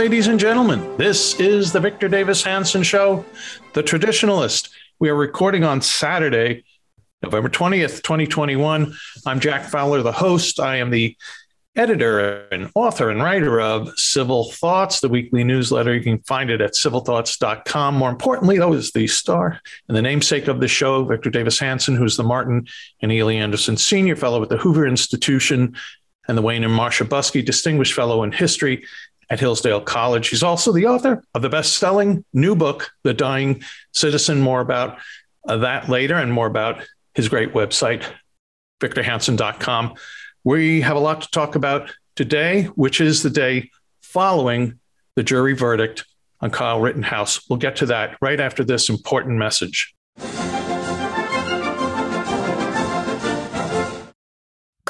Ladies and gentlemen. This is the Victor Davis Hanson Show, The Traditionalist. We are recording on Saturday, November 20th, 2021. I'm Jack Fowler, the host. I am the editor and author and writer of Civil Thoughts, the weekly newsletter. You can find it at civilthoughts.com. More importantly, though, is the star and the namesake of the show, Victor Davis Hanson, who's the Martin and Illie Anderson Senior Fellow at the Hoover Institution and the Wayne and Marcia Buske Distinguished Fellow in History at Hillsdale College. He's also the author of the best selling new book, The Dying Citizen. More about uh, that later and more about his great website, victorhanson.com. We have a lot to talk about today, which is the day following the jury verdict on Kyle Rittenhouse. We'll get to that right after this important message.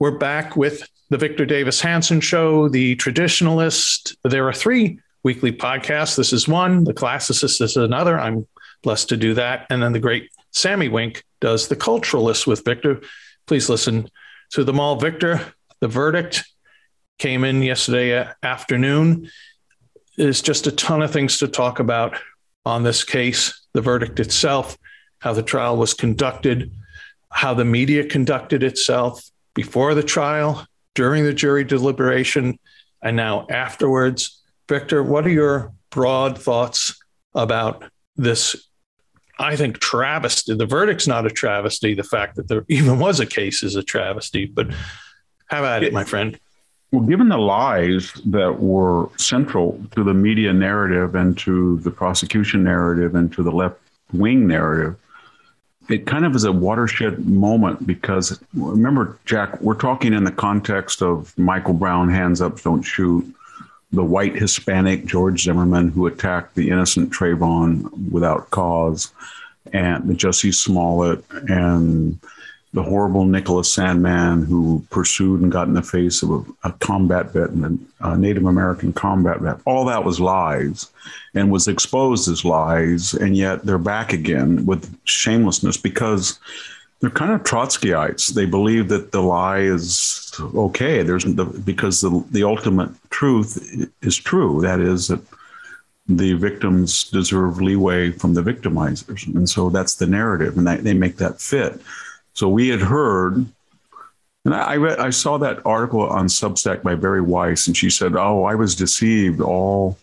We're back with the Victor Davis Hanson Show, The Traditionalist. There are three weekly podcasts. This is one, The Classicist is another. I'm blessed to do that. And then the great Sami Winc does The Culturalist with Victor. Please listen to them all. Victor, the verdict came in yesterday afternoon. There's just a ton of things to talk about on this case the verdict itself, how the trial was conducted, how the media conducted itself, before the trial, during the jury deliberation, and now afterwards. Victor, what are your broad thoughts about this? I think travesty. The verdict's not a travesty. The fact that there even was a case is a travesty. But how about it, my friend. Well, given the lies that were central to the media narrative and to the prosecution narrative and to the left wing narrative, it kind of is a watershed moment because remember, Jack, we're talking in the context of Michael Brown, hands up, don't shoot, the white Hispanic George Zimmerman who attacked the innocent Trayvon without cause, and the Jussie Smollett and the horrible Nicholas Sandmann who pursued and got in the face of a, a combat vet and a Native American combat vet. All that was lies and was exposed as lies. And yet they're back again with shamelessness because they're kind of Trotskyites. They believe that the lie is okay. There's the, because the, the ultimate truth is true. That is that the victims deserve leeway from the victimizers. And so that's the narrative and they, they make that fit. So we had heard, and I read, I saw that article on Substack by Bari Weiss, and she said, "Oh, I was deceived all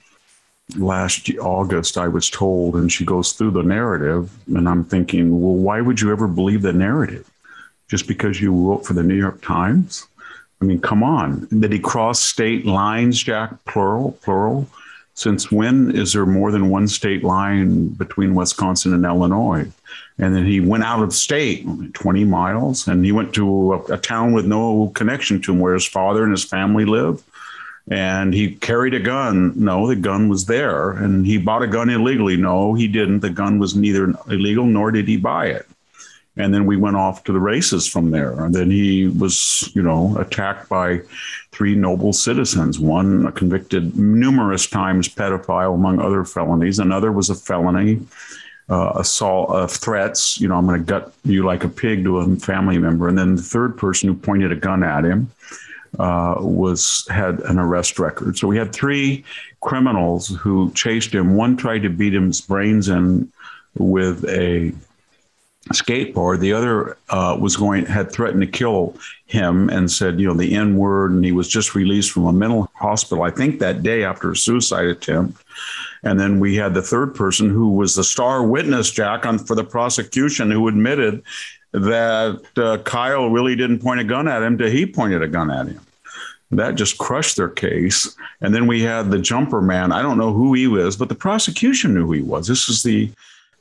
last August. I was told." And she goes through the narrative, and I'm thinking, well, why would you ever believe the narrative? Just because you wrote for the New York Times? I mean, come on. Did he cross state lines, Jack? Plural, plural. Since when is there more than one state line between Wisconsin and Illinois? And then he went out of state, 20 miles, and he went to a, a, town with no connection to him where his father and his family live. And he carried a gun. No, the gun was there. And he bought a gun illegally. No, he didn't. The gun was neither illegal nor did he buy it. And then we went off to the races from there. And then he was, you know, attacked by three noble citizens. One a convicted numerous times pedophile, among other felonies. Another was a felony uh, assault uh, threats. You know, I'm going to gut you like a pig to a family member. And then the third person who pointed a gun at him uh, was had an arrest record. So we had three criminals who chased him. One tried to beat his brains in with a skateboard. The other uh, was going had threatened to kill him and said, you know, the N word, and he was just released from a mental hospital. I think that day after a suicide attempt. And then we had the third person who was the star witness, Jack, on for the prosecution, who admitted that uh, Kyle really didn't point a gun at him until he pointed a gun at him. That just crushed their case. And then we had the jumper man. I don't know who he was, but the prosecution knew who he was. This is the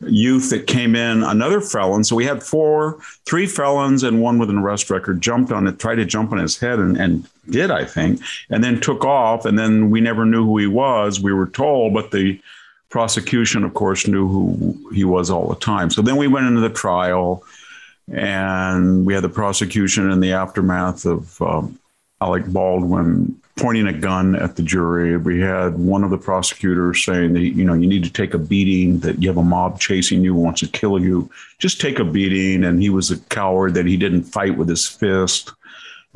youth that came in, another felon. So we had four, three felons and one with an arrest record jumped on it, tried to jump on his head and, and did, I think, and then took off. And then we never knew who he was. We were told, but the prosecution, of course, knew who he was all the time. So then we went into the trial and we had the prosecution in the aftermath of um, Alec Baldwin pointing a gun at the jury. We had one of the prosecutors saying that, you know, you need to take a beating, that you have a mob chasing you, wants to kill you. Just take a beating. And he was a coward, that he didn't fight with his fist.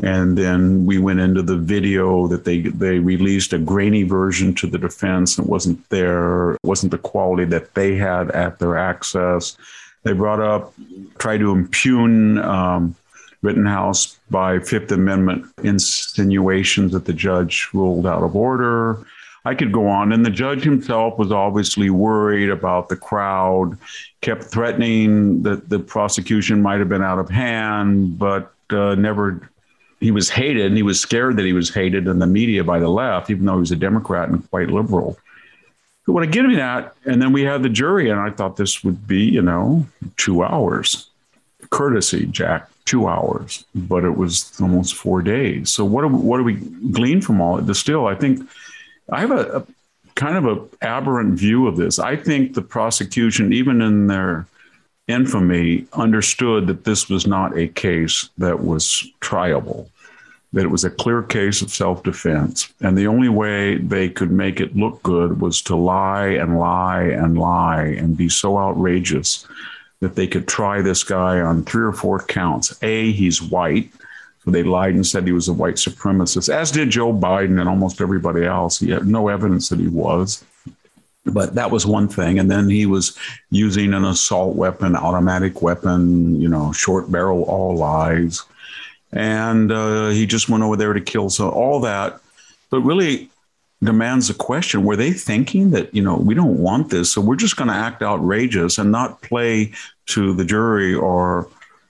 And then we went into the video that they they released a grainy version to the defense. It wasn't there, it wasn't the quality that they had at their access. They brought up, tried to impugn um, Rittenhouse by Fifth Amendment insinuations that the judge ruled out of order. I could go on. And the judge himself was obviously worried about the crowd, kept threatening that the prosecution might have been out of hand, but uh, never. He was hated, and he was scared that he was hated in the media by the left, even though he was a Democrat and quite liberal. But when I get me that, and then we had the jury, and I thought this would be, you know, two hours. Courtesy, Jack two hours, but it was almost four days. So what do, what do we glean from all of this? Still, I think I have a, a kind of a aberrant view of this. I think the prosecution, even in their infamy, understood that this was not a case that was triable, that it was a clear case of self defense. And the only way they could make it look good was to lie and lie and lie and be so outrageous that they could try this guy on three or four counts. A, he's white. So they lied and said he was a white supremacist, as did Joe Biden and almost everybody else. He had no evidence that he was. But that was one thing. And then he was using an assault weapon, automatic weapon, you know, short barrel, all lies. And uh, he just went over there to kill. So all that. But really, demands a question. Were they thinking that you know we don't want this so we're just going to act outrageous and not play to the jury or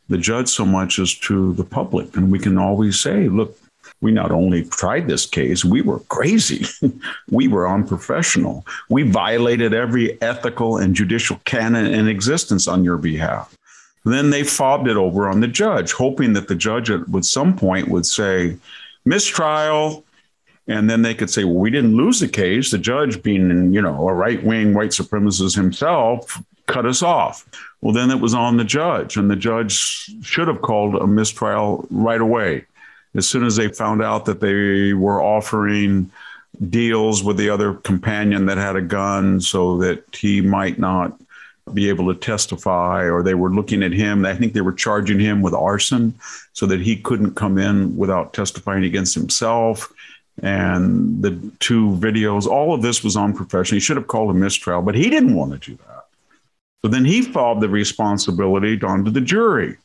the judge so much as to the public? And we can always say look we not only tried this case we were crazy. We were unprofessional. We violated every ethical and judicial canon in existence on your behalf. Then they fobbed it over on the judge hoping that the judge at some point would say mistrial and then they could say, well, we didn't lose the case. The judge, being, you know, a right wing white supremacist himself, cut us off. Well, then it was on the judge, and the judge should have called a mistrial right away. As soon as they found out that they were offering deals with the other companion that had a gun so that he might not be able to testify, or they were looking at him. I think they were charging him with arson so that he couldn't come in without testifying against himself and the two videos, all of this was unprofessional. He should have called a mistrial, but he didn't want to do that. So then he fobbed the responsibility onto the jury.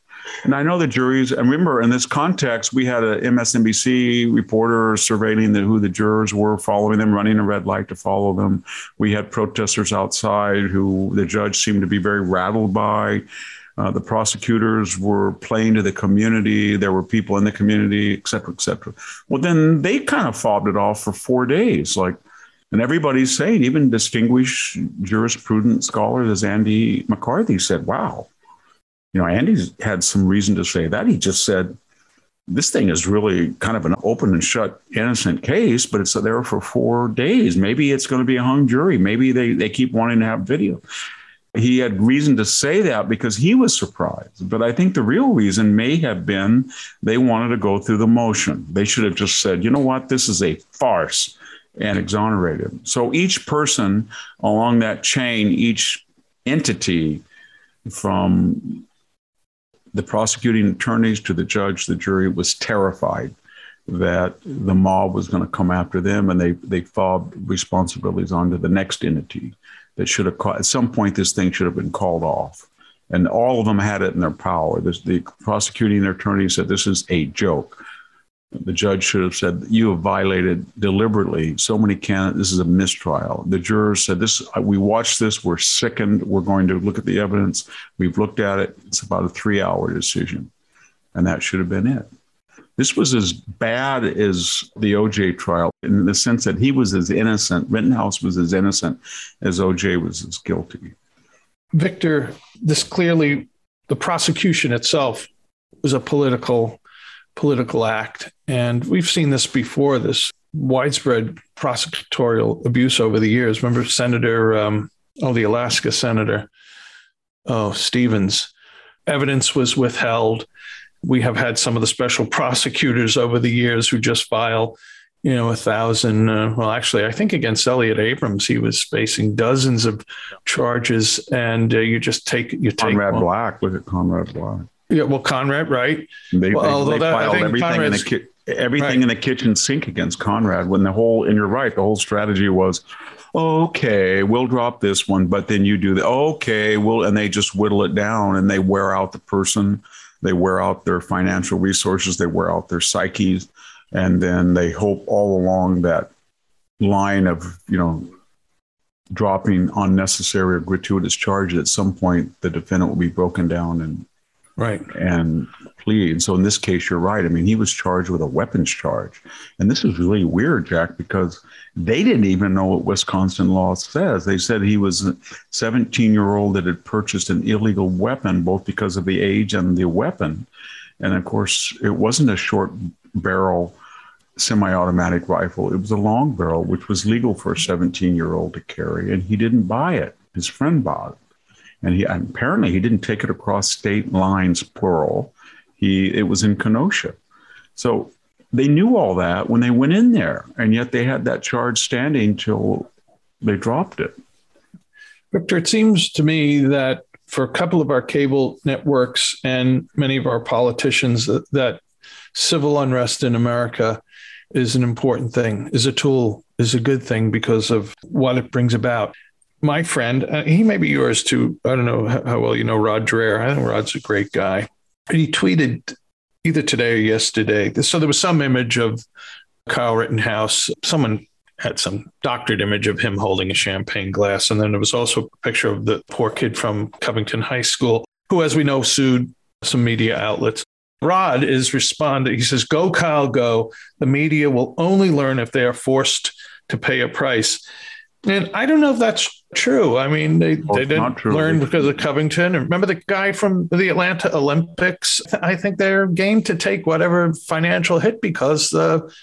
And I know the juries, and remember in this context, we had a MSNBC reporter surveilling the, who the jurors were, following them, running a red light to follow them. We had protesters outside who the judge seemed to be very rattled by. Uh, the prosecutors were playing to the community. There were people in the community, et cetera, et cetera. Well, then they kind of fobbed it off for four days. Like, and everybody's saying, even distinguished jurisprudence scholars as Andy McCarthy said, wow, you know, Andy's had some reason to say that. He just said, this thing is really kind of an open and shut innocent case, but it's there for four days. Maybe it's going to be a hung jury. Maybe they, they keep wanting to have video he had reason to say that because he was surprised. But I think the real reason may have been they wanted to go through the motion. They should have just said, you know what, this is a farce and exonerated. So each person along that chain, each entity from the prosecuting attorneys to the judge, the jury was terrified that the mob was going to come after them and they, they fobbed responsibilities onto the next entity that should have, at some point, this thing should have been called off. And all of them had it in their power. This, the prosecuting attorney said, This is a joke. The judge should have said you have violated deliberately so many candidates this is a mistrial. The jurors said this uh, we watched this. We're sickened. We're going to look at the evidence. We've looked at it. It's about a three hour decision. And that should have been it this was as bad as the oj trial in the sense that he was as innocent rittenhouse was as innocent as oj was as guilty victor this clearly the prosecution itself was a political political act. And we've seen this before this widespread prosecutorial abuse over the years. Remember Senator, um, oh, the Alaska Senator, oh, Stevens, evidence was withheld. We have had some of the special prosecutors over the years who just file, you know, a thousand. Uh, well, actually, I think against Elliott Abrams, he was facing dozens of charges, and uh, you just take you take Conrad one. Black. Look at Conrad Black. Yeah, well, Conrad, right? They, well, they, they that, filed everything in the ki- everything right. in the kitchen sink against Conrad. When the whole, and you're right, the whole strategy was, okay, we'll drop this one, but then you do the okay, we'll, and they just whittle it down and they wear out the person, they wear out their financial resources, they wear out their psyches, and then they hope all along that line of you know dropping unnecessary or gratuitous charges at some point the defendant will be broken down and right. and plead so in this case you're right. I mean he was charged with a weapons charge. And this is really weird jack because they didn't even know what wisconsin law says. They said he was a 17 year old that had purchased an illegal weapon both because of the age and the weapon. And of course it wasn't a short barrel semi-automatic rifle. It was a long barrel which was legal for a 17 year old to carry and he didn't buy it. His friend bought it and he apparently he didn't take it across state lines plural. He it was in kenosha. So they knew all that when they went in there and yet they had that charge standing till they dropped it. Victor it seems to me that for a couple of our cable networks and many of our politicians that, that civil unrest in america is an important thing is a tool is a good thing because of what it brings about my friend, uh, he may be yours too. I don't know how, well you know Rod Dreher. I think Rod's a great guy. And he tweeted either today or yesterday. So there was some image of Kyle Rittenhouse. Someone had some doctored image of him holding a champagne glass. And then there was also a picture of the poor kid from Covington High School, who, as we know, sued some media outlets. Rod is responding. He says, Go, Kyle, go. The media will only learn if they are forced to pay a price. And I don't know if that's true. I mean, they, well, they didn't learn because of Covington. Remember the guy from the Atlanta Olympics? I think they're game to take whatever financial hit because the,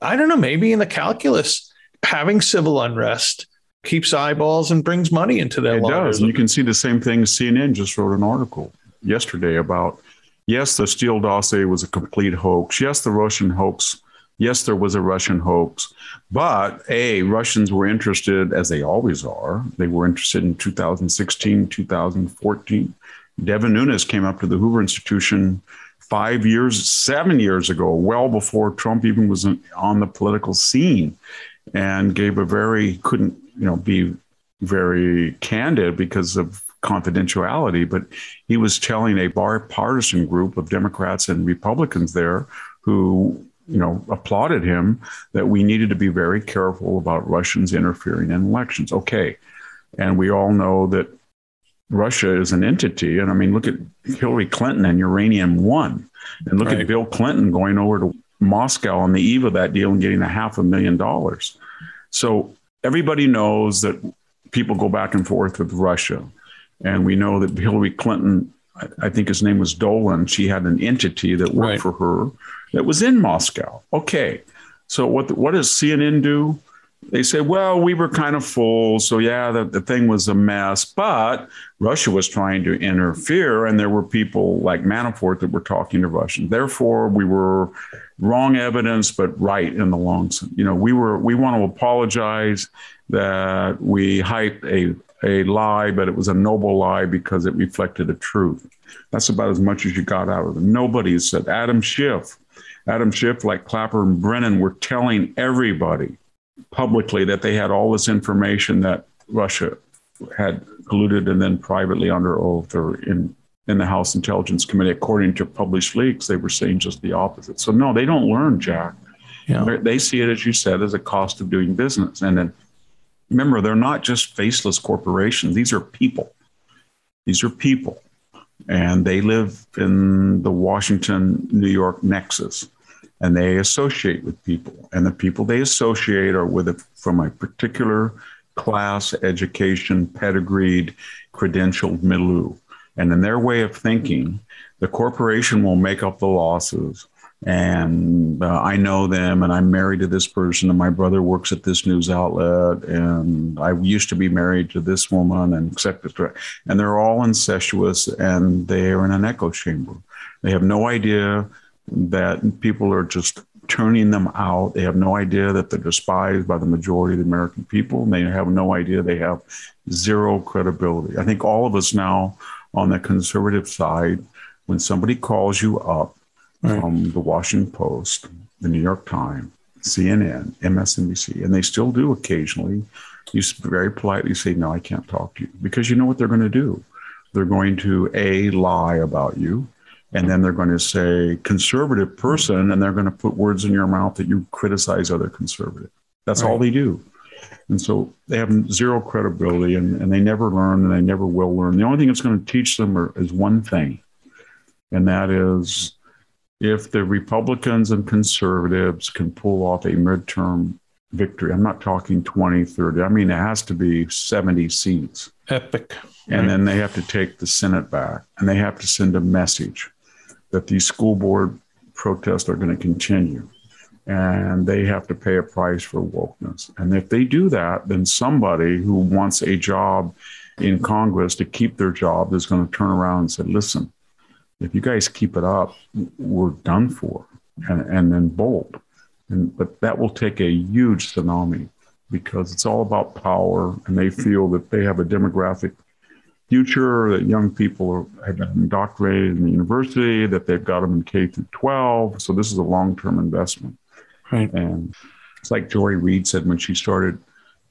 I don't know, maybe in the calculus, having civil unrest keeps eyeballs and brings money into their it lives. does. And you can see the same thing. CNN just wrote an article yesterday about yes, the Steele dossier was a complete hoax. Yes, the Russian hoax yes, there was a Russian hoax, but A, Russians were interested, as they always are. They were interested in 2016, 2014. Devin Nunes came up to the Hoover Institution five years, seven years ago, well before Trump even was on the political scene, and gave a very, couldn't, you know, be very candid because of confidentiality, but he was telling a bipartisan group of Democrats and Republicans there who you know, applauded him that we needed to be very careful about Russians interfering in elections. Okay. And we all know that Russia is an entity. And I mean, look at Hillary Clinton and Uranium One, and look right. at Bill Clinton going over to Moscow on the eve of that deal and getting a half a million dollars. So everybody knows that people go back and forth with Russia. And we know that Hillary Clinton, I think his name was Dolan, she had an entity that worked right. for her that was in Moscow. Okay. So what what does CNN do? They say, well, we were kind of full. So, yeah, the, the thing was a mess. But Russia was trying to interfere, and there were people like Manafort that were talking to Russians. Therefore, we were wrong evidence, but right in the long run. You know, we were we want to apologize that we hyped a a lie, but it was a noble lie because it reflected a truth. That's about as much as you got out of them. Nobody said Adam Schiff. Adam Schiff, like Clapper and Brennan, were telling everybody publicly that they had all this information that Russia had colluded and then privately under oath or in in the House Intelligence Committee, according to published leaks, they were saying just the opposite. So no, they don't learn, Jack. Yeah. They see it, as you said, as a cost of doing business. And then remember, they're not just faceless corporations. These are people. These are people. And they live in the Washington, New York nexus. And they associate with people. And the people they associate are with it from a particular class, education, pedigreed, credentialed milieu. And in their way of thinking, the corporation will make up the losses. And uh, I know them, and I'm married to this person, and my brother works at this news outlet, and I used to be married to this woman, and etc. And they're all incestuous, and they are in an echo chamber. They have no idea that people are just turning them out. They have no idea that they're despised by the majority of the American people. And they have no idea they have zero credibility. I think all of us now on the conservative side, when somebody calls you up right. from the Washington Post, the New York Times, CNN, MSNBC, and they still do occasionally, you very politely say, No, I can't talk to you because you know what they're going to do. They're going to A, lie about you, and then they're going to say conservative person, and they're going to put words in your mouth that you criticize other conservative. That's right. all they do. And so they have zero credibility and, and they never learn and they never will learn. The only thing that's going to teach them are, is one thing, and that is if the Republicans and conservatives can pull off a midterm victory, I'm not talking 20, 30, I mean, it has to be 70 seats. Epic. And right. then they have to take the Senate back and they have to send a message that these school board protests are going to continue and they have to pay a price for wokeness. And if they do that, then somebody who wants a job in Congress to keep their job is going to turn around and say, listen, if you guys keep it up, we're done for, and, and then bolt. And, but that will take a huge tsunami because it's all about power, and they feel that they have a demographic future, that young people have been indoctrinated in the university, that they've got them in K through 12. So this is a long term investment. Right. And it's like Joy Reid said when she started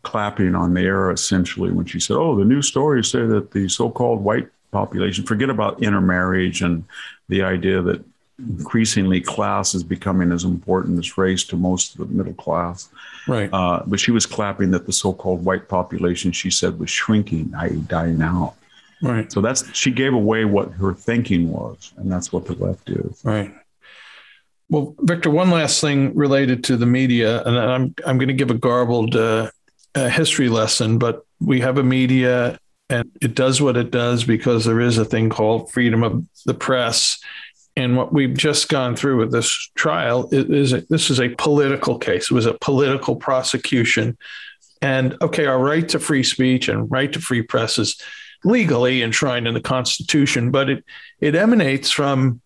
clapping on the air, essentially, when she said, Oh, the new stories say that the so called white population, forget about intermarriage and the idea that increasingly class is becoming as important as race to most of the middle class. Right. Uh, but she was clapping that the so called white population, she said, was shrinking, i.e., dying out. Right. So that's she gave away what her thinking was, and that's what the left is. Right. Well, Victor, one last thing related to the media, and I'm I'm going to give a garbled uh, uh, history lesson, but we have a media, and it does what it does because there is a thing called freedom of the press, and what we've just gone through with this trial is, a, this is a political case. It was a political prosecution, and okay, our right to free speech and right to free press is legally enshrined in the Constitution, but it it emanates from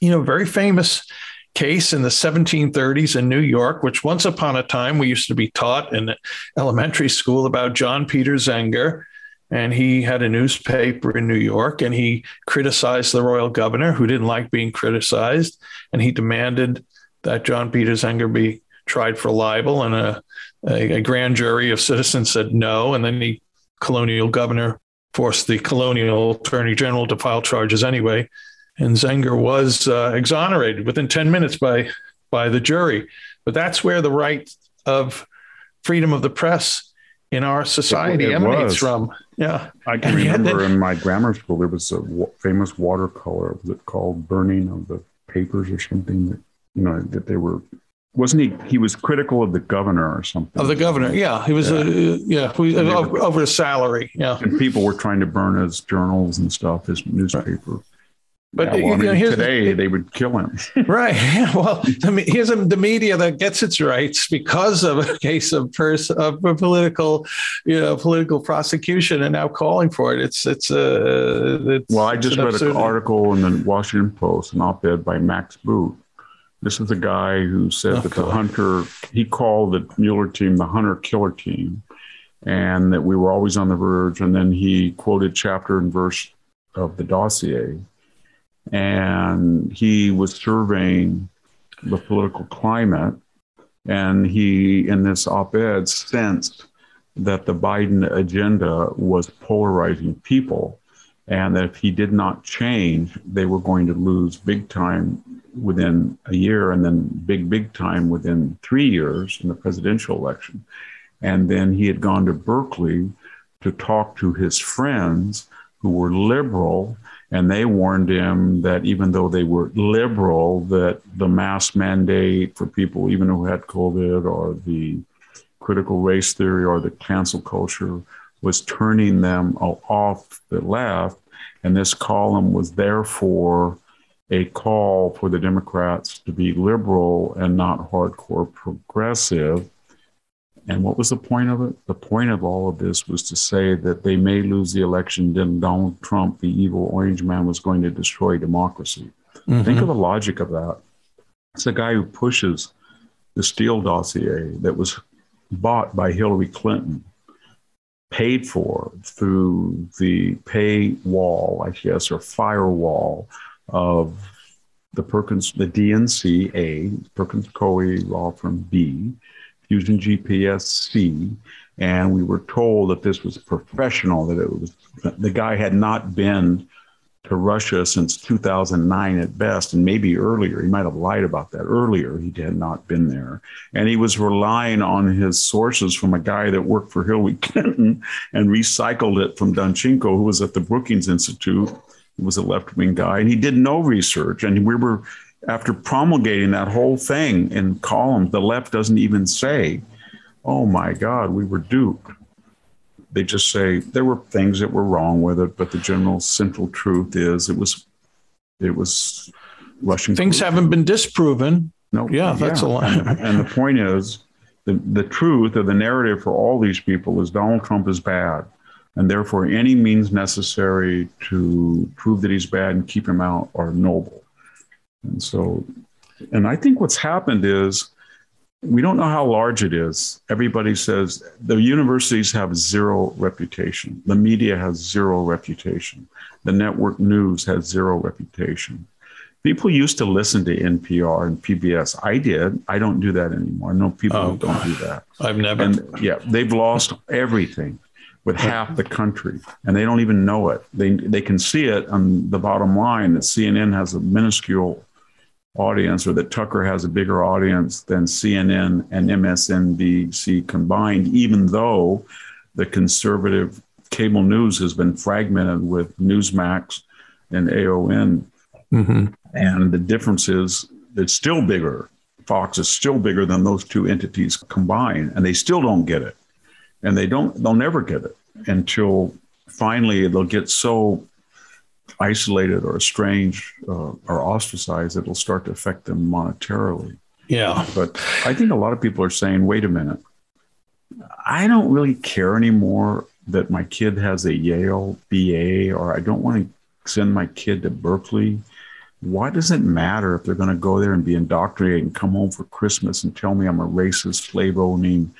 you know a very famous case in the 1730s in New York, which once upon a time we used to be taught in elementary school about John Peter Zenger. And he had a newspaper in New York and he criticized the royal governor who didn't like being criticized. And he demanded that John Peter Zenger be tried for libel. And a, a, a grand jury of citizens said no. And then the colonial governor forced the colonial attorney general to file charges anyway and Zenger was uh, exonerated within 10 minutes by by the jury. But that's where the right of freedom of the press in our society it, it emanates was. from. Yeah, I can and remember in my grammar school there was a w- famous watercolor. Was it called "Burning of the Papers" or something? That you know that they were wasn't he? He was critical of the governor or something. Of the governor, yeah, he was. Yeah, a, yeah we, over, over his salary. Yeah, and people were trying to burn his journals and stuff, his newspaper. Right. But yeah, well, you know, today the, they would kill him. right. Well, I mean, here's a, the media that gets its rights because of a case of, pers- of a political, you know, political prosecution, and now calling for it. It's it's a. Uh, it's, well, I just read an article in the Washington Post, an op-ed by Max Boot. This is a guy who said oh, that the hunter he called the Mueller team the hunter killer team, and that we were always on the verge. And then he quoted chapter and verse of the dossier. And he was surveying the political climate. And he, in this op ed, sensed that the Biden agenda was polarizing people. And that if he did not change, they were going to lose big time within a year and then big, big time within three years in the presidential election. And then he had gone to Berkeley to talk to his friends who were liberal. And they warned him that even though they were liberal, that the mask mandate for people, even who had COVID or the critical race theory or the cancel culture was turning them off the left. And this column was therefore a call for the Democrats to be liberal and not hardcore progressive. And what was the point of it? The point of all of this was to say that they may lose the election, then Donald Trump, the evil orange man, was going to destroy democracy. Mm-hmm. Think of the logic of that. It's the guy who pushes the Steele dossier that was bought by Hillary Clinton, paid for through the pay wall, I guess, or firewall of the Perkins, the DNC A, Perkins Coie law firm B, Fusion GPS C, and we were told that this was professional, that it was the guy had not been to Russia since 2009 at best, and maybe earlier. He might have lied about that earlier. He had not been there. And he was relying on his sources from a guy that worked for Hillary Clinton and recycled it from Danchenko, who was at the Brookings Institute. He was a left wing guy, and he did no research. And we were, after promulgating that whole thing in columns, the left doesn't even say, oh my God, we were duped they just say there were things that were wrong with it, but the general central truth is it was it was Russian. Things haven't been disproven. No, yeah, that's yeah. a lie. and, and the point is, the the truth or the narrative for all these people is Donald Trump is bad, and therefore any means necessary to prove that he's bad and keep him out are noble. And so, and I think what's happened is we don't know how large it is. Everybody says the universities have zero reputation. The media has zero reputation. The network news has zero reputation. People used to listen to NPR and PBS. I did. I don't do that anymore. No people oh, don't do that. I've never. And yeah, they've lost everything with half the country, and they don't even know it. They they can see it on the bottom line that CNN has a minuscule audience or that Tucker has a bigger audience than CNN and MSNBC combined, even though the conservative cable news has been fragmented with Newsmax and AON. Mm-hmm. And the difference is it's still bigger. Fox is still bigger than those two entities combined, and they still don't get it. And they don't, they'll never get it until finally they'll get so isolated or estranged uh, or ostracized, it'll start to affect them monetarily. Yeah. But I think a lot of people are saying, wait a minute, I don't really care anymore that my kid has a Yale BA or I don't want to send my kid to Berkeley. Why does it matter if they're going to go there and be indoctrinated and come home for Christmas and tell me I'm a racist, slave owning,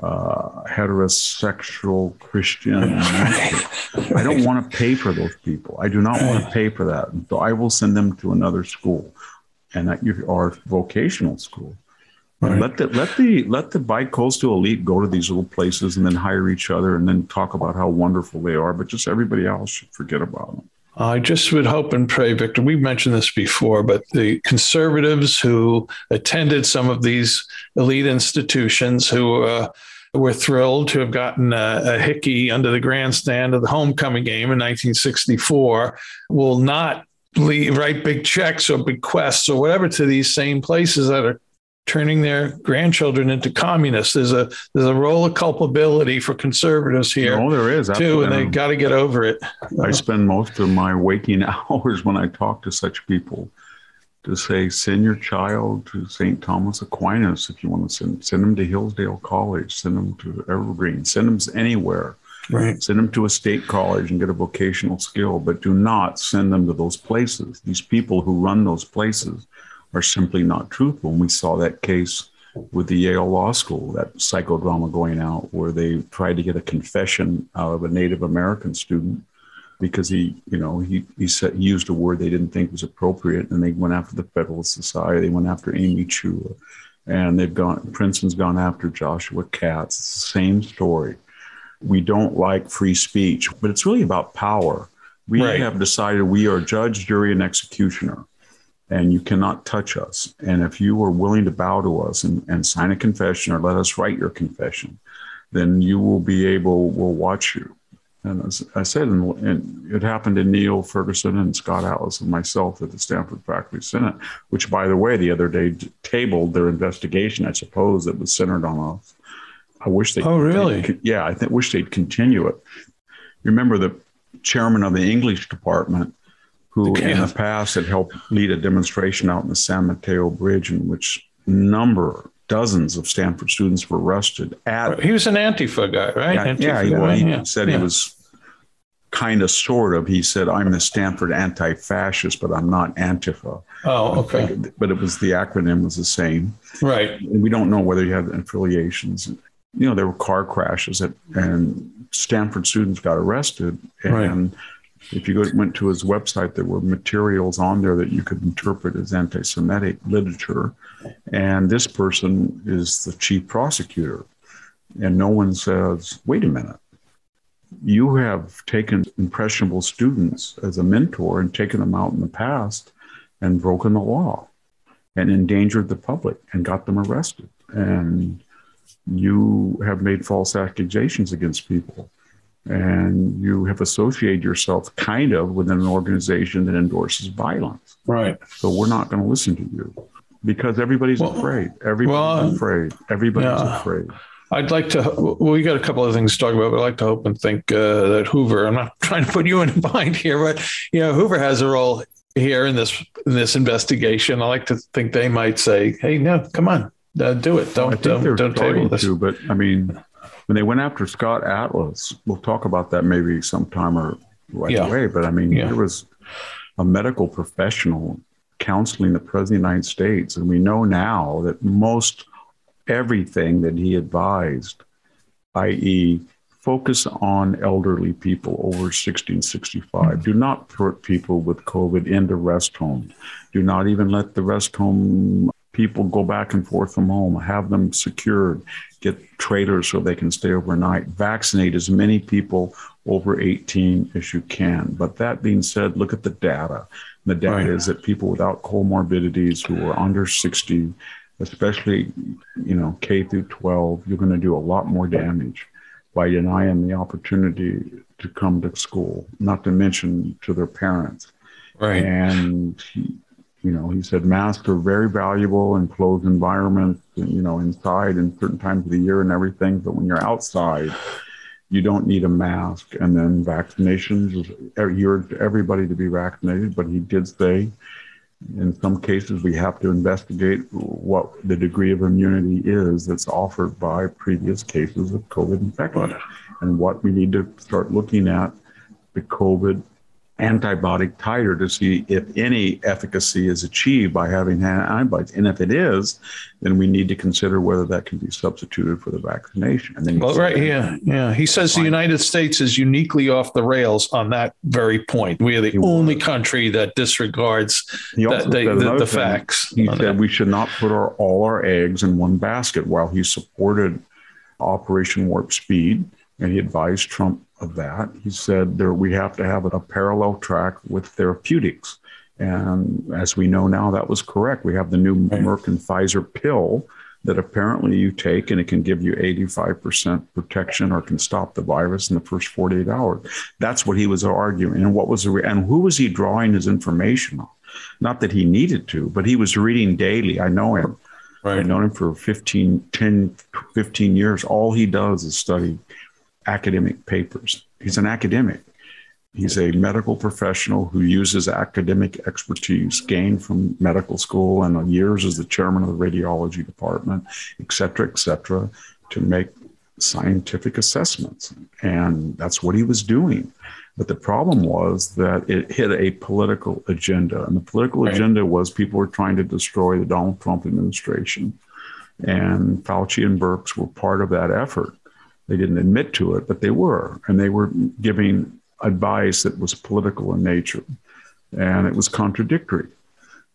uh, heterosexual Christian. I don't want to pay for those people. I do not want to pay for that. So I will send them to another school, and that you are vocational school. Right. Let the let the let the bi-coastal elite go to these little places and then hire each other and then talk about how wonderful they are, but just everybody else should forget about them. I just would hope and pray, Victor. We've mentioned this before, but the conservatives who attended some of these elite institutions, who uh, were thrilled to have gotten a, a Hickey under the grandstand of the homecoming game in 1964, will not leave, write big checks or bequests or whatever to these same places that are turning their grandchildren into communists. There's a there's a role of culpability for conservatives here. Oh, there is too, and they got to get over it. I spend most of my waking hours when I talk to such people to say send your child to St. Thomas Aquinas if you want to send send them to Hillsdale College, send them to Evergreen, send them anywhere. Right. Send them to a state college and get a vocational skill, but do not send them to those places. These people who run those places are simply not truthful. And we saw that case with the Yale Law School, that psychodrama going out where they tried to get a confession out of a Native American student because he, you know, he he said he used a word they didn't think was appropriate, and they went after the Federalist Society. They went after Amy Chua, and they've gone. Princeton's gone after Joshua Katz. It's the same story. We don't like free speech, but it's really about power. We Right. have decided we are judge, jury, and executioner, and you cannot touch us. And if you are willing to bow to us and, and sign a confession or let us write your confession, then you will be able. We'll watch you. And as I said, and, and it happened to Niall Ferguson and Scott Atlas and myself at the Stanford Faculty Senate, which, by the way, the other day d- tabled their investigation. I suppose that was centered on us. I wish they. Oh, really? Yeah, I think wish they'd continue it. Remember the chairman of the English department, who in the past had helped lead a demonstration out in the San Mateo Bridge, in which number dozens of Stanford students were arrested at He was an Antifa guy, right? yeah, Antifa yeah, he, guy, he yeah. said Yeah. he was kind of, sort of. He said, "I'm the Stanford anti-fascist, but I'm not Antifa." Oh, okay. But it was the acronym was the same. Right. And we don't know whether he had affiliations. You know, there were car crashes, at, and Stanford students got arrested. And if you went to his website, there were materials on there that you could interpret as anti-Semitic literature. And this person is the chief prosecutor, and no one says, "Wait a minute." You have taken impressionable students as a mentor and taken them out in the past and broken the law and endangered the public and got them arrested. And you have made false accusations against people. And you have associated yourself kind of within an organization that endorses violence. Right. So we're not going to listen to you because everybody's Well- afraid. Everybody's well, afraid. Everybody's yeah. afraid. I'd like to. Well, we got a couple of things to talk about, but I'd like to hope and think uh, that Hoover. I'm not trying to put you in a bind here, but you know, Hoover has a role here in this in this investigation. I like to think they might say, "Hey, no, come on, uh, do it. Don't think don't, don't table this." to, but I mean, when they went after Scott Atlas, we'll talk about that maybe sometime or right Yeah. away. But I mean, Yeah. there was a medical professional counseling the president of the United States, and we know now that most everything that he advised, i.e., focus on elderly people over 60 and 65. Do not put people with COVID into rest homes. Do not even let the rest home people go back and forth from home. Have them secured. Get trailers so they can stay overnight. Vaccinate as many people over 18 as you can. But that being said, look at the data. The data Right. is that people without comorbidities who are under 60, especially you know K through 12, you're going to do a lot more damage by denying the opportunity to come to school. Not to mention to their parents. Right. And you know, he said masks are very valuable in closed environments, you know, inside in certain times of the year and everything. But when you're outside, you don't need a mask. And then vaccinations, is- you're everybody to be vaccinated. But he did say, in some cases, we have to investigate what the degree of immunity is that's offered by previous cases of COVID infection, and what we need to start looking at the COVID antibiotic titer to see if any efficacy is achieved by having antibodies. And if it is, then we need to consider whether that can be substituted for the vaccination. And then he Well, right, yeah, yeah. He says the. United States is uniquely off the rails on that very point. We are the He only was. country that disregards He the, also the, said the, the facts. He said that. we should not put our, all our eggs in one basket. While he supported Operation Warp Speed and he advised Trump of that, he said there we have to have a parallel track with therapeutics. And as we know now, that was correct. We have the new Right. Merck and Pfizer pill that apparently you take and it can give you 85% protection or can stop the virus in the first 48 hours. That's what he was arguing. And what was the re- and who was he drawing his information on? Not that he needed to, but he was reading daily. I know him. right. I've known him for 15, 10, 15 years. All he does is study academic papers. He's an academic. He's a medical professional who uses academic expertise gained from medical school and years as the chairman of the radiology department, et cetera, et cetera, to make scientific assessments. And that's what he was doing. But the problem was that it hit a political agenda. And the political Right. agenda was people were trying to destroy the Donald Trump administration. And Fauci and Birx were part of that effort. They didn't admit to it, but they were. And they were giving advice that was political in nature. And it was contradictory.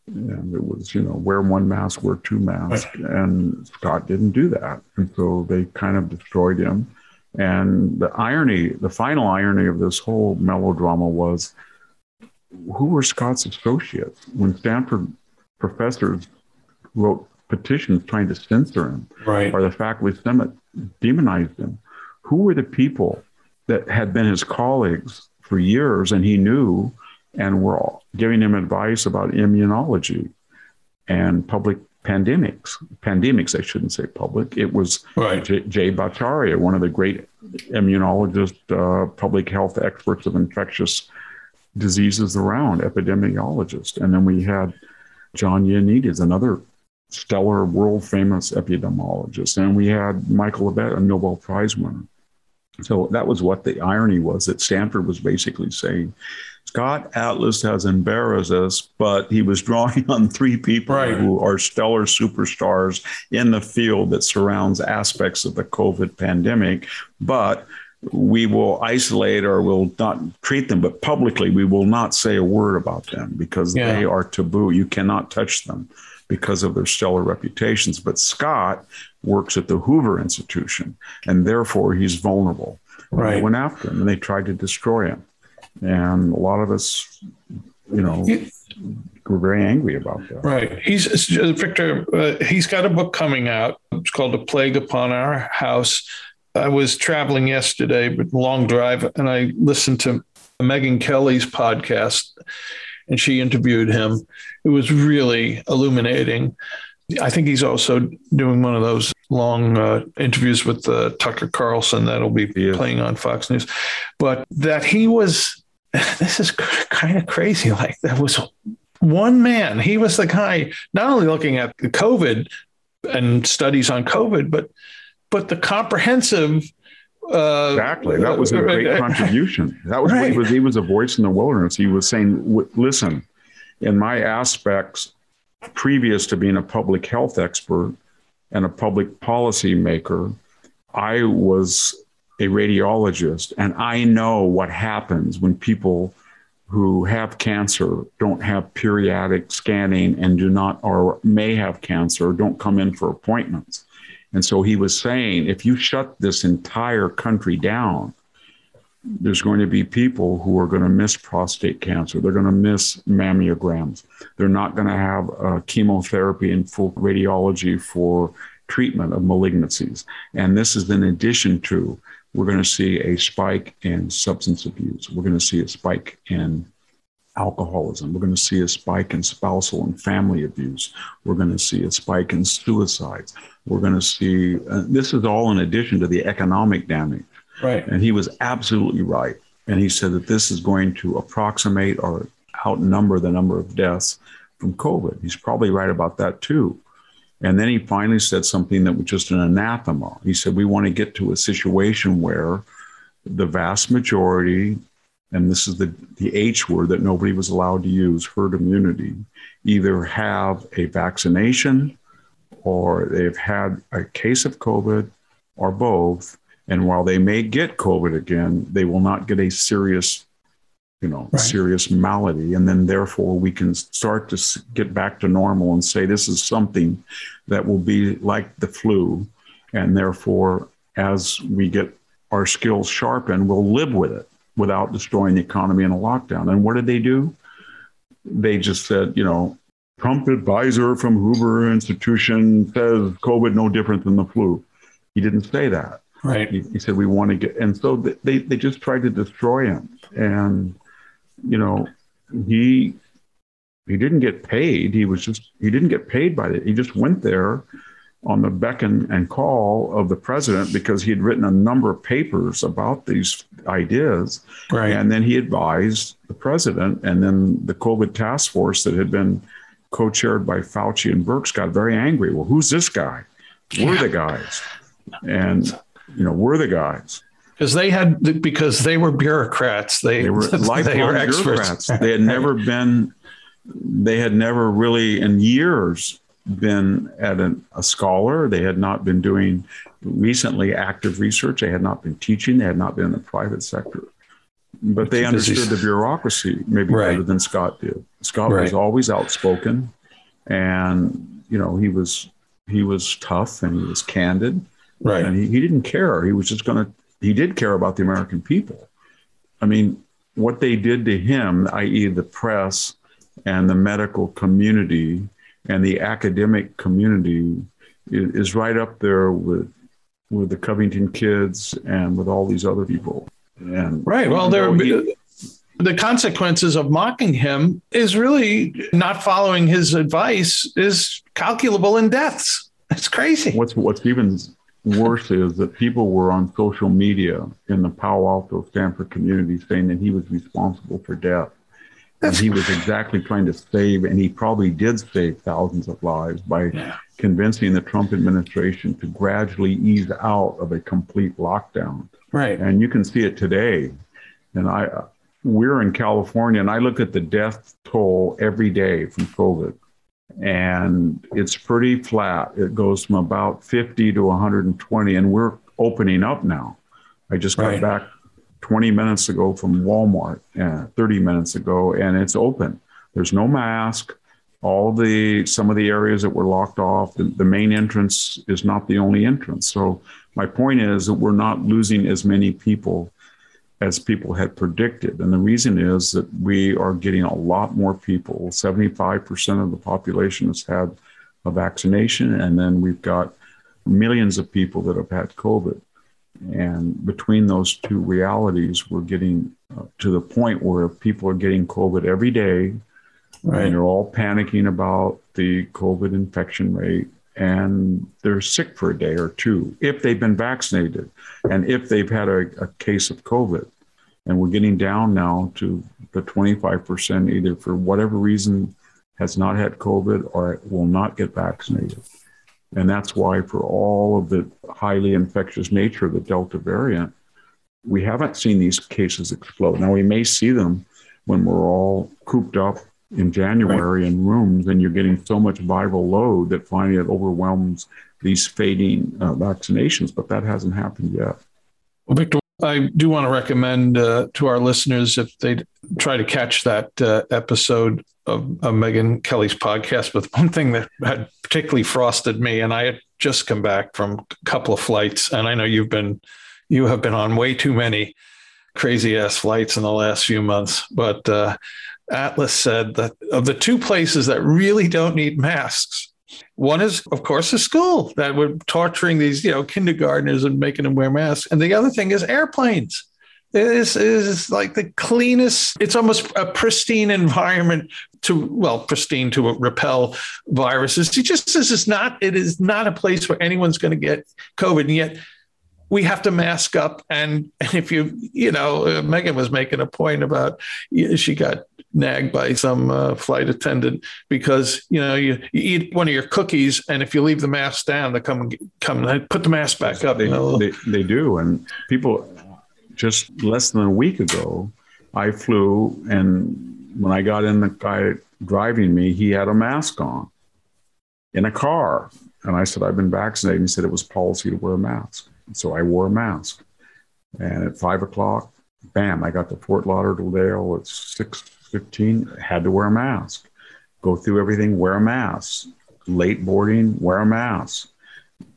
And it was, you know, wear one mask, wear two masks. And Scott didn't do that. And so they kind of destroyed him. And the irony, the final irony of this whole melodrama was who were Scott's associates? When Stanford professors wrote petitions trying to censor him, right. or the faculty senate demonized him, who were the people that had been his colleagues for years and he knew and were giving him advice about immunology and public pandemics. Pandemics, I shouldn't say public. It was right. J- Jay Bhattacharya, one of the great immunologists, uh, public health experts of infectious diseases around, epidemiologist. And then we had John Ioannidis, another stellar, world famous epidemiologist. And we had Michael Levitt, a Nobel Prize winner. So that was what the irony was that Stanford was basically saying Scott Atlas has embarrassed us, but he was drawing on three people right. who are stellar superstars in the field that surrounds aspects of the COVID pandemic. But we will isolate or will not treat them, but publicly we will not say a word about them because yeah. they are taboo. You cannot touch them because of their stellar reputations. But Scott works at the Hoover Institution, and therefore he's vulnerable. Right. They went after him and they tried to destroy him. And a lot of us, you know, were very angry about that. Right. He's Victor. Uh, he's got a book coming out. It's called "A Plague Upon Our House." I was traveling yesterday, but long drive, and I listened to Megyn Kelly's podcast, and she interviewed him. It was really illuminating. I think he's also doing one of those long uh, interviews with uh, Tucker Carlson that'll be playing on Fox News. But that he was, this is kind of crazy. Like that was one man. He was the guy not only looking at the COVID and studies on COVID, but but the comprehensive uh, exactly. That was a great contribution. That was right. he was he was a voice in the wilderness. He was saying listen in my aspects previous to being a public health expert and a public policy maker i was a radiologist and i know what happens when people who have cancer don't have periodic scanning and do not or may have cancer don't come in for appointments and so he was saying if you shut this entire country down, there's going to be people who are going to miss prostate cancer. They're going to miss mammograms. They're not going to have uh, chemotherapy and full radiology for treatment of malignancies. And this is in addition to we're going to see a spike in substance abuse. We're going to see a spike in alcoholism. We're going to see a spike in spousal and family abuse. We're going to see a spike in suicides. We're going to see uh, this is all in addition to the economic damage. Right. And he was absolutely right. And he said that this is going to approximate or outnumber the number of deaths from COVID. He's probably right about that too. And then he finally said something that was just an anathema. He said, We want to get to a situation where the vast majority and this is the, the H word that nobody was allowed to use, herd immunity, either have a vaccination or they've had a case of COVID or both. And while they may get COVID again, they will not get a serious, you know, right. serious malady. And then therefore we can start to get back to normal and say this is something that will be like the flu. And therefore, as we get our skills sharpened, we'll live with it without destroying the economy in a lockdown. And what did they do? They just said, you know, Trump advisor from Hoover Institution says COVID no different than the flu. He didn't say that. Right. He, he said we want to get, and so they they just tried to destroy him. And you know, he he didn't get paid. He was just he didn't get paid by it. He just went there on the beckon and, call of the president because he had written a number of papers about these ideas. Right. And then he advised the president, and then the COVID task force that had been co chaired by Fauci and Birx got very angry. Well, who's this guy? We're the guys. And, you know, we're the guys. Because they had, because they were bureaucrats. They, they were lifelong they were bureaucrats. they had never been, they had never really in years been at an, a scholar. They had not been doing recently active research. They had not been teaching. They had not been in the private sector. But they understood the bureaucracy maybe right. better than Scott did. Scott right. was always outspoken, and you know he was he was tough and he was candid. Right. And he, he didn't care. He was just going to. He did care about the American people. I mean, what they did to him, i.e., the press and the medical community and the academic community, is, right up there with with the Covington kids and with all these other people. And right. Well, there the consequences of mocking him is really not following his advice is calculable in deaths. It's crazy. What's what's even worse is that people were on social media in the Palo Alto Stanford community saying that he was responsible for death. And he was exactly trying to save, and he probably did save thousands of lives by yeah. convincing the Trump administration to gradually ease out of a complete lockdown. Right. And you can see it today. And I, we're in California, and I look at the death toll every day from COVID, and it's pretty flat. It goes from about 50 to 120, and we're opening up now. I just got right. back 20 minutes ago from Walmart, uh, 30 minutes ago, and it's open. There's no mask. All the some of the areas that were locked off, the, the main entrance is not the only entrance. So my point is that we're not losing as many people as people had predicted. And the reason is that we are getting a lot more people. 75% of the population has had a vaccination, and then we've got millions of people that have had COVID. And between those two realities, we're getting uh, to the point where people are getting COVID every day. Right. And they're all panicking about the COVID infection rate and they're sick for a day or two if they've been vaccinated and if they've had a, a case of COVID. And we're getting down now to the 25% either for whatever reason has not had COVID or will not get vaccinated. And that's why, for all of the highly infectious nature of the Delta variant, we haven't seen these cases explode. Now, we may see them when we're all cooped up in January right. in rooms, and you're getting so much viral load that finally it overwhelms these fading uh, vaccinations, but that hasn't happened yet. Well, Victor, I do want to recommend uh, to our listeners if they try to catch that uh, episode of, of Megyn Kelly's podcast. But one thing that had particularly frosted me, and I had just come back from a couple of flights, and I know you've been you have been on way too many crazy ass flights in the last few months, but uh, Atlas said that of the two places that really don't need masks, one is, of course, a school that were torturing these, you know, kindergartners and making them wear masks. And the other thing is airplanes. It is, it is like the cleanest, it's almost a pristine environment to, well, pristine to repel viruses. It just this is not, it is not a place where anyone's going to get COVID. And yet we have to mask up. And, and if you, you know, uh, Megyn was making a point about she got nagged by some uh, flight attendant because you know you, you, eat one of your cookies and if you leave the mask down they come and come and put the mask back up they, you know? they, they do and people just less than a week ago i flew and when i got in the guy driving me he had a mask on in a car and i said i've been vaccinated he said it was policy to wear a mask so i wore a mask and at five o'clock bam i got to fort lauderdale at 6.15, had to wear a mask. Go through everything, wear a mask. Late boarding, wear a mask.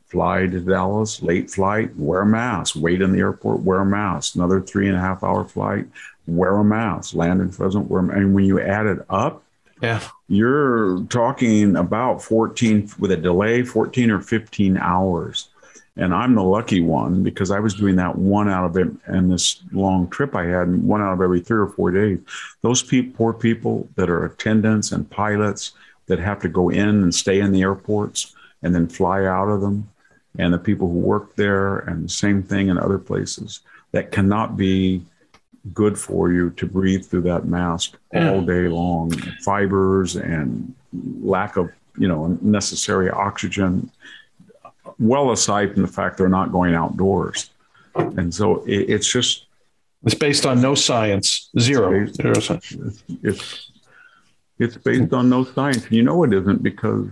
Fly to Dallas, late flight, wear a mask. Wait in the airport, wear a mask. Another three and a half hour flight, wear a mask. Land in Fresno, wear a mask. And when you add it up, yeah, you're talking about 14 with a delay, 14 or 15 hours and I'm the lucky one because I was doing that one out of it and this long trip I had, one out of every three or four days. Those pe- poor people that are attendants and pilots that have to go in and stay in the airports and then fly out of them, and the people who work there, and the same thing in other places, that cannot be good for you to breathe through that mask yeah. all day long. Fibers and lack of you know necessary oxygen well aside from the fact they're not going outdoors. And so it, it's just. It's based on no science, zero. It's based. It's, it's, it's based on no science. And you know it isn't because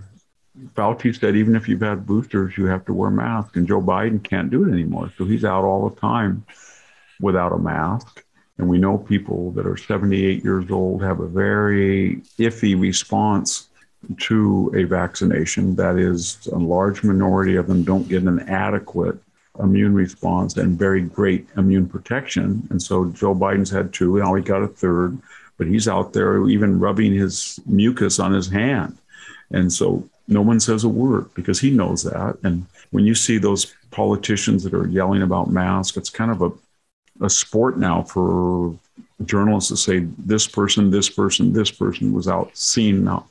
Fauci said even if you've had boosters, you have to wear a mask, and Joe Biden can't do it anymore. So he's out all the time without a mask. And we know people that are 78 years old have a very iffy response to a vaccination. That is, a large minority of them don't get an adequate immune response and very great immune protection. And so Joe Biden's had two, now he got a third, but he's out there even rubbing his mucus on his hand. And so no one says a word because he knows that. And when you see those politicians that are yelling about masks, it's kind of a, a sport now for journalists to say this person, this person, this person was out seen not,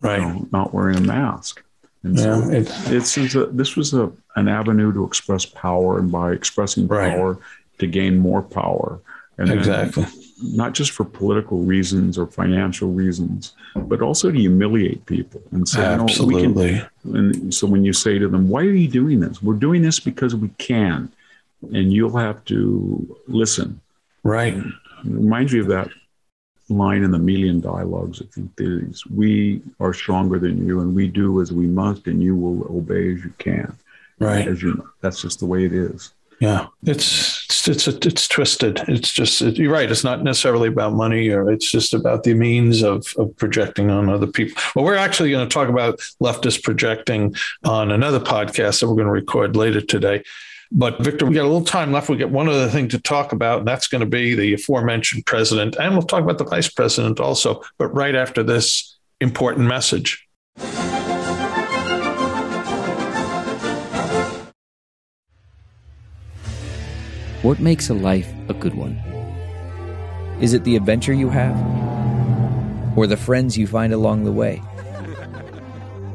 right. You know, not wearing a mask. And yeah, so it, it's, it's a, this was a, an avenue to express power, and by expressing power, right. to gain more power. And exactly. Not just for political reasons or financial reasons, but also to humiliate people and say, Absolutely. No, we can. And so when you say to them, "Why are you doing this?" We're doing this because we can, and you'll have to listen. Right. It reminds me of that line in the Melian dialogues. I think is we are stronger than you, and we do as we must, and you will obey as you can. Right. As you know, that's just the way it is. Yeah, it's it's it's, it's twisted. It's just it, you're right. It's not necessarily about money, or it's just about the means of of projecting on other people. Well, we're actually going to talk about leftist projecting on another podcast that we're going to record later today. But Victor, we got a little time left. We get one other thing to talk about, and that's going to be the aforementioned president. And we'll talk about the vice president also, but right after this important message. What makes a life a good one? Is it the adventure you have? Or the friends you find along the way?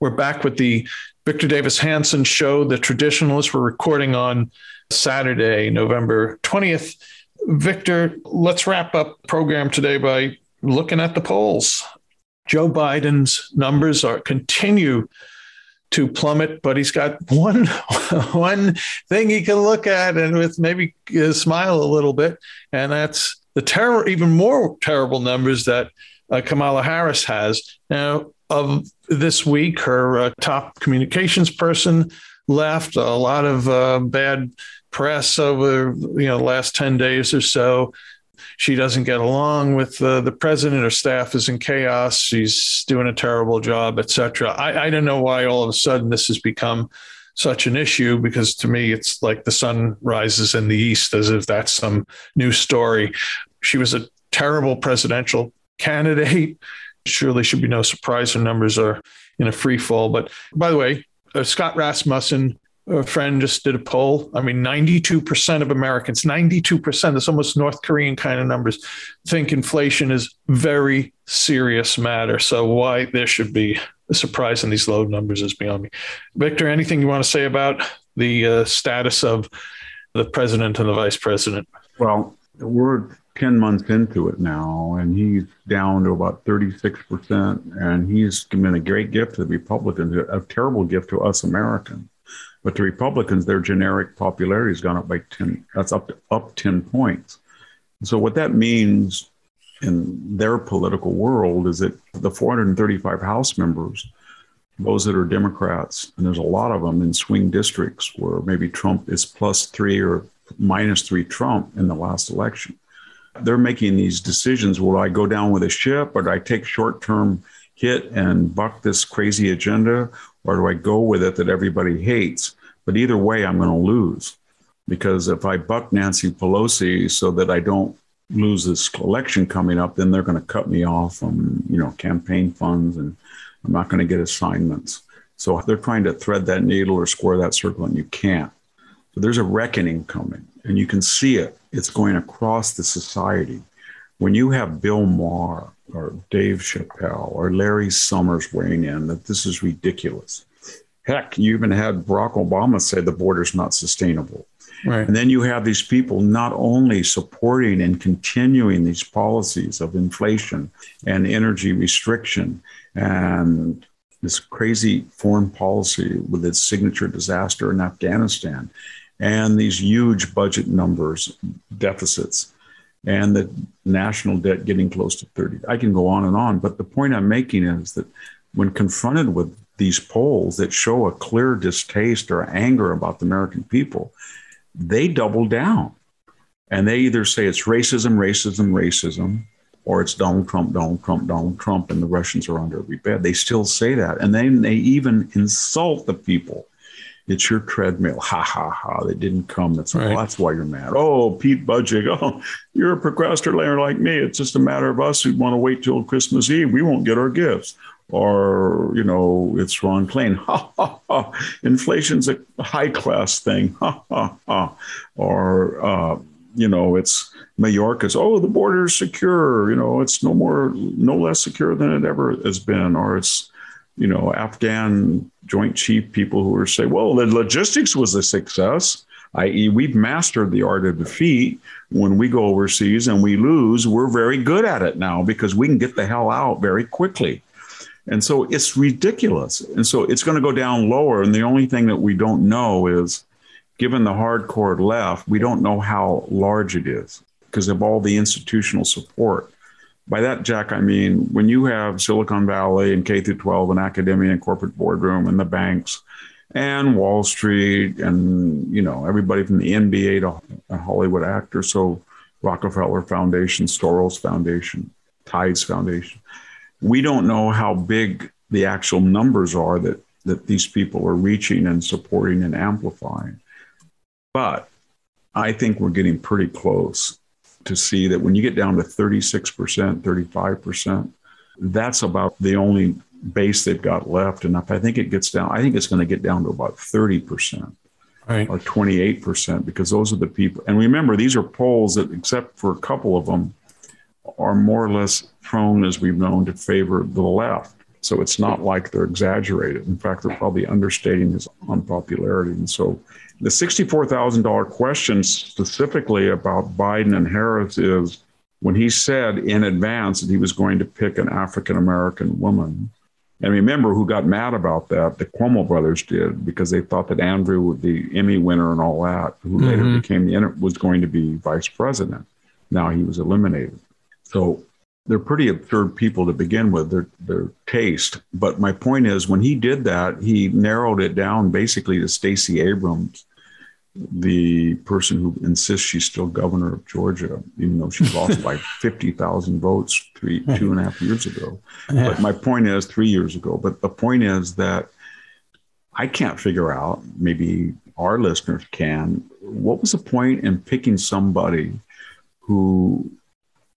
We're back with the Victor Davis Hanson show, The Traditionalists. We're recording on Saturday, November 20th. Victor, let's wrap up program today by looking at the polls. Joe Biden's numbers are continue to plummet, but he's got one one thing he can look at and with maybe smile a little bit, and that's the terror, even more terrible numbers that uh, Kamala Harris has. Now, of this week. Her uh, top communications person left. A lot of uh, bad press over you know the last ten days or so. She doesn't get along with uh, the president. Her staff is in chaos. She's doing a terrible job, etc. I, I don't know why all of a sudden this has become such an issue because to me it's like the sun rises in the east as if that's some new story. She was a terrible presidential candidate surely should be no surprise her numbers are in a free fall. But by the way, uh, Scott Rasmussen, a friend, just did a poll. I mean, 92% of Americans, 92%, that's almost North Korean kind of numbers, think inflation is very serious matter. So why there should be a surprise in these low numbers is beyond me. Victor, anything you want to say about the uh, status of the president and the vice president? Well, we're 10 months into it now, and he's down to about 36%. And he's been a great gift to the Republicans, a terrible gift to us Americans. But the Republicans, their generic popularity has gone up by 10, that's up to, up 10 points. So, what that means in their political world is that the 435 House members, those that are Democrats, and there's a lot of them in swing districts where maybe Trump is plus three or minus three Trump in the last election they're making these decisions. Will I go down with a ship or do I take short term hit and buck this crazy agenda? Or do I go with it that everybody hates? But either way, I'm going to lose because if I buck Nancy Pelosi so that I don't lose this election coming up, then they're going to cut me off from, you know, campaign funds and I'm not going to get assignments. So they're trying to thread that needle or square that circle and you can't. So there's a reckoning coming and you can see it. It's going across the society. When you have Bill Maher or Dave Chappelle or Larry Summers weighing in that this is ridiculous, Heck, you even had Barack Obama say the border's not sustainable. Right. And then you have these people not only supporting and continuing these policies of inflation and energy restriction and this crazy foreign policy with its signature disaster in Afghanistan and these huge budget numbers, deficits, and the national debt getting close to 30. I can go on and on, but the point I'm making is that when confronted with these polls that show a clear distaste or anger about the American people, they double down and they either say it's racism, racism, racism, or it's Donald Trump, Donald Trump, Donald Trump, and the Russians are under every bed. They still say that. And then they even insult the people. It's your treadmill. Ha ha ha. They didn't come. That's right. well, that's why you're mad. Oh, Pete Buttigieg. Oh, you're a procrastinator like me. It's just a matter of us who want to wait till Christmas Eve. We won't get our gifts or you know it's Ron Klain. Ha ha ha! Inflation's a high class thing. Ha ha ha! Or uh, you know it's Mayorkas. Oh, the border's secure. You know it's no more, no less secure than it ever has been. Or it's you know Afghan Joint Chief people who are saying, well, the logistics was a success. I.e., we've mastered the art of defeat. When we go overseas and we lose, we're very good at it now because we can get the hell out very quickly. And so it's ridiculous. And so it's going to go down lower. And the only thing that we don't know is, given the hardcore left, we don't know how large it is because of all the institutional support. By that, Jack, I mean when you have Silicon Valley and K through 12 and academia and corporate boardroom and the banks and Wall Street and you know everybody from the NBA to a Hollywood actor, so Rockefeller Foundation, Soros Foundation, Tides Foundation. We don't know how big the actual numbers are that that these people are reaching and supporting and amplifying. But I think we're getting pretty close to see that when you get down to 36%, 35%, that's about the only base they've got left. And if I think it gets down, I think it's going to get down to about 30%. Right. Or 28%, because those are the people. And remember, these are polls that, except for a couple of them, are more or less prone, as we've known, to favor the left. So it's not like they're exaggerated. In fact, they're probably understating his unpopularity. And so the $64,000 question specifically about Biden and Harris is when he said in advance that he was going to pick an African American woman. And remember who got mad about that? The Cuomo brothers did because they thought that Andrew, would be the Emmy winner and all that, who mm-hmm. later became the was going to be vice president. Now he was eliminated. So they're pretty absurd people to begin with, their, their taste. But my point is, when he did that, he narrowed it down basically to Stacey Abrams, the person who insists she's still governor of Georgia, even though she lost by 50,000 votes three, two and a half years ago. Yeah. But my point is, three years ago. But the point is that I can't figure out, maybe our listeners can, what was the point in picking somebody who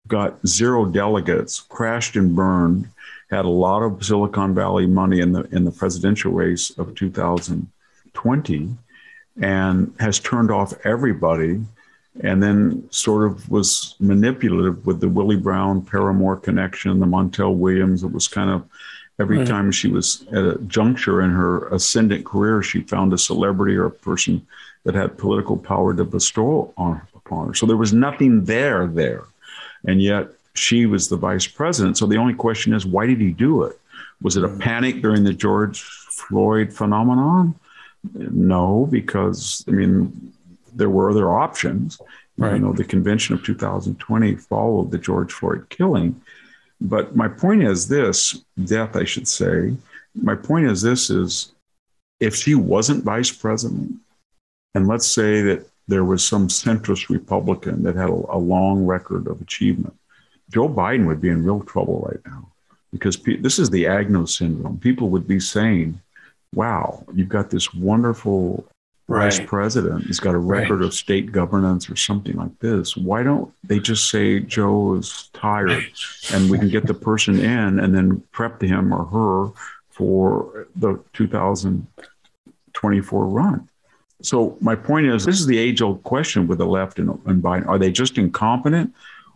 got zero delegates, crashed and burned, had a lot of Silicon Valley money in the in the presidential race of 2020, and has turned off everybody, and then sort of was manipulative with the Willie Brown paramour connection, the Montel Williams. It was kind of every right. time she was at a juncture in her ascendant career, she found a celebrity or a person that had political power to bestow on upon her. So there was nothing there there. And yet she was the vice president. So the only question is, why did he do it? Was it a mm-hmm. panic during the George Floyd phenomenon? No, because I mean, there were other options. Right. You know, the convention of 2020 followed the George Floyd killing. But my point is this death, I should say. My point is this is if she wasn't vice president, and let's say that there was some centrist Republican that had a, a long record of achievement, Joe Biden would be in real trouble right now because pe- this is the Agnew syndrome. People would be saying, wow, you've got this wonderful right. vice president. He's got a record right. of state governance or something like this. Why don't they just say Joe is tired and we can get the person in and then prep him or her for the 2024 run? So my point is, this is the age-old question with the left and, and Biden: Are they just incompetent,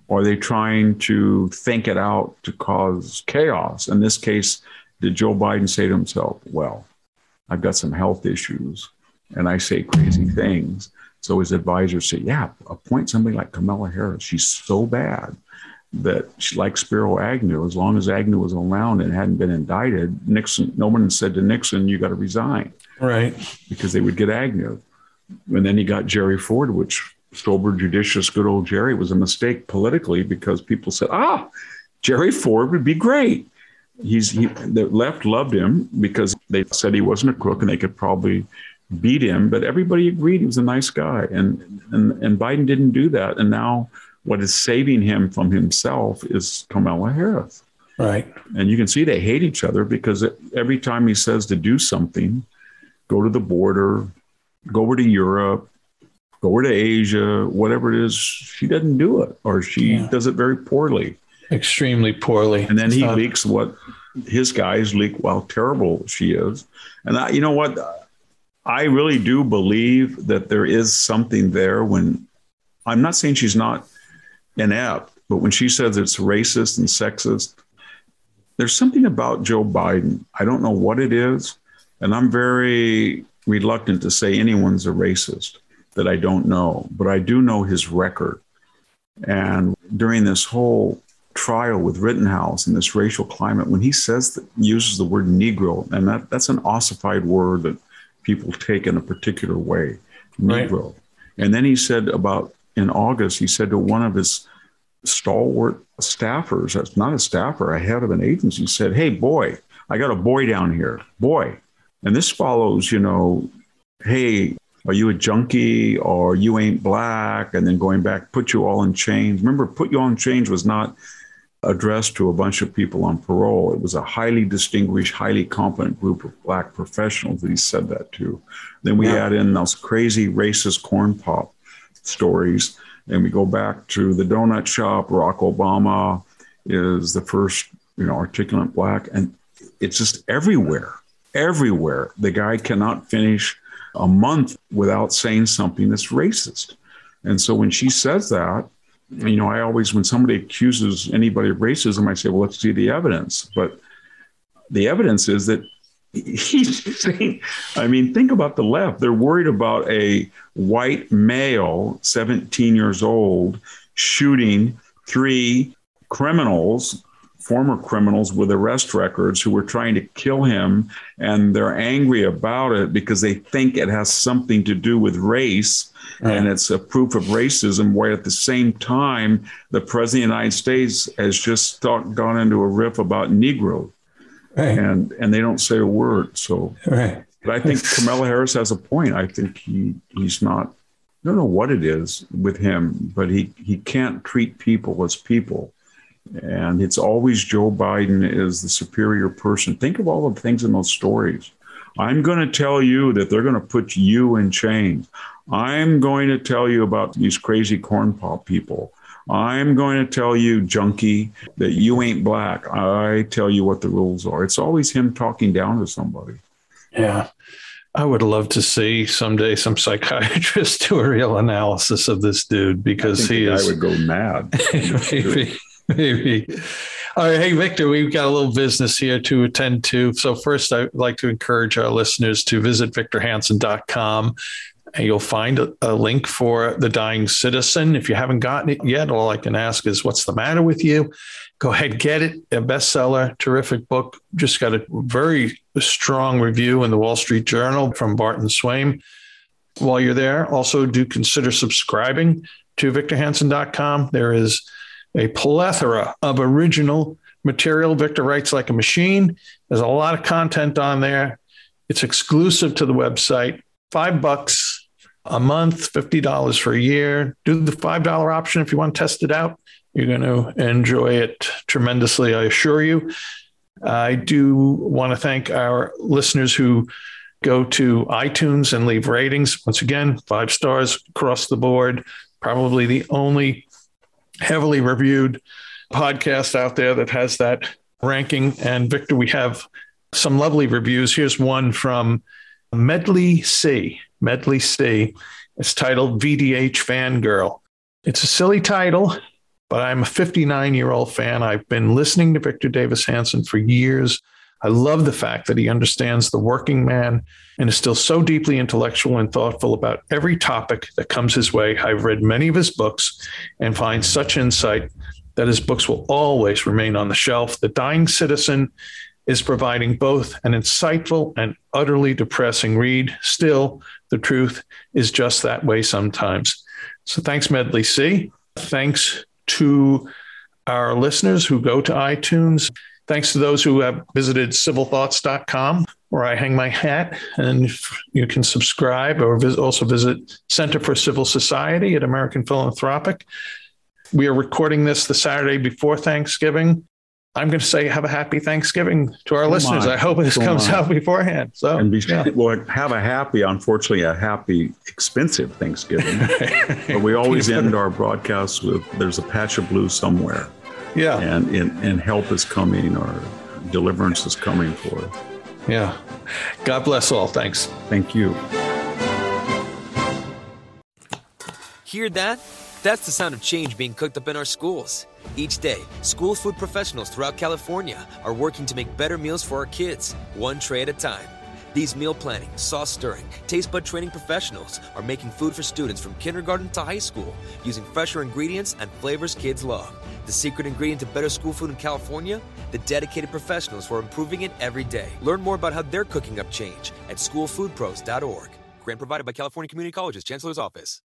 or are they trying to think it out to cause chaos? In this case, did Joe Biden say to himself, "Well, I've got some health issues and I say crazy things. So his advisors say, yeah, appoint somebody like Kamala Harris. She's so bad that she like Spiro Agnew. As long as Agnew was around and hadn't been indicted, Nixon, no one said to Nixon, you got to resign. Right. Because they would get Agnew. And then he got Jerry Ford, which sober, judicious, good old Jerry was a mistake politically because people said, ah, Jerry Ford would be great. He's he, the left loved him because they said he wasn't a crook and they could probably beat him, but everybody agreed he was a nice guy. And, and, and Biden didn't do that. And now what is saving him from himself is Kamala Harris. Right. And you can see they hate each other because every time he says to do something, go to the border, go over to Europe, go over to Asia, whatever it is, she doesn't do it or she yeah. does it very poorly. Extremely poorly. And then he leaks what his guys leak how terrible she is. And I, you know what? I really do believe that there is something there when I'm not saying she's not inept, but when she says it's racist and sexist, there's something about Joe Biden. I don't know what it is. And I'm very reluctant to say anyone's a racist that I don't know, but I do know his record. And during this whole trial with Rittenhouse and this racial climate, when he says that, uses the word Negro, and that, that's an ossified word that people take in a particular way, Negro. Right. And then he said about in August, he said to one of his stalwart staffers, that's not a staffer, a head of an agency, said, Hey, boy, I got a boy down here, boy. And this follows, you know, hey, are you a junkie or you ain't black? And then going back, put you all in chains. Remember, put you all in chains was not addressed to a bunch of people on parole. It was a highly distinguished, highly competent group of black professionals that he said that to. Then we yeah. add in those crazy racist corn pop stories, and we go back to the donut shop. Barack Obama is the first, you know, articulate black, and it's just everywhere, everywhere. The guy cannot finish a month without saying something that's racist. And so when she says that, you know, I always, when somebody accuses anybody of racism, I say, well, let's see the evidence. But the evidence is that he's saying, I mean, think about the left. They're worried about a white male, 17 years old, shooting three criminals, former criminals with arrest records who were trying to kill him. And they're angry about it because they think it has something to do with race uh-huh. and it's a proof of racism. Where at the same time, the president of the United States has just gone into a riff about Negro, right. and and they don't say a word. So, right. but I think Kamala Harris has a point. I think he he's not. I don't know what it is with him, but he he can't treat people as people. And it's always Joe Biden is the superior person. Think of all the things in those stories. I'm going to tell you that they're going to put you in chains. I'm going to tell you about these crazy corn pop people. I'm going to tell you, junkie, that you ain't black. I tell you what the rules are. It's always him talking down to somebody. Yeah. I would love to see someday some psychiatrist do a real analysis of this dude because he is. I would go mad. maybe, maybe. All right. Hey, Victor, we've got a little business here to attend to. So, first, I'd like to encourage our listeners to visit victorhanson.com and you'll find a, a, link for The Dying Citizen. If you haven't gotten it yet, all I can ask is, what's the matter with you? Go ahead, get it. A bestseller, terrific book. Just got a very strong review in the Wall Street Journal from Barton Swaim. While you're there, also do consider subscribing to victorhanson.com. There is a plethora of original material. Victor writes like a machine. There's a lot of content on there. It's exclusive to the website. Five bucks a month, $50 for a year. Do the $5 option if you want to test it out. You're going to enjoy it tremendously, I assure you. I do want to thank our listeners who go to iTunes and leave ratings. Once again, five stars across the board. Probably the only heavily reviewed podcast out there that has that ranking. And Victor, we have some lovely reviews. Here's one from Medley C. Medley C. It's titled VDH Fangirl. It's a silly title, but I'm a 59 year old fan. I've been listening to Victor Davis Hanson for years. I love the fact that he understands the working man and is still so deeply intellectual and thoughtful about every topic that comes his way. I've read many of his books and find such insight that his books will always remain on the shelf. The Dying Citizen is providing both an insightful and utterly depressing read. Still, the truth is just that way sometimes. So thanks, Medley C. Thanks to our listeners who go to iTunes. Thanks to those who have visited civilthoughts.com, where I hang my hat, and you can subscribe or also visit Center for Civil Society at American Philanthropic. We are recording this the Saturday before Thanksgiving. I'm going to say have a happy Thanksgiving to our listeners. I hope this comes out beforehand. So, and be, yeah. well, have a happy, unfortunately, a happy, expensive Thanksgiving. but we always end our broadcasts with "There's a patch of blue somewhere." Yeah, and and, and help is coming, or deliverance is coming for. us. Yeah. God bless all. Thanks. Thank you. Hear that? That's the sound of change being cooked up in our schools. Each day, school food professionals throughout California are working to make better meals for our kids, one tray at a time. These meal planning, sauce stirring, taste bud training professionals are making food for students from kindergarten to high school using fresher ingredients and flavors kids love. The secret ingredient to better school food in California? The dedicated professionals who are improving it every day. Learn more about how they're cooking up change at schoolfoodpros.org. Grant provided by California Community Colleges, Chancellor's Office.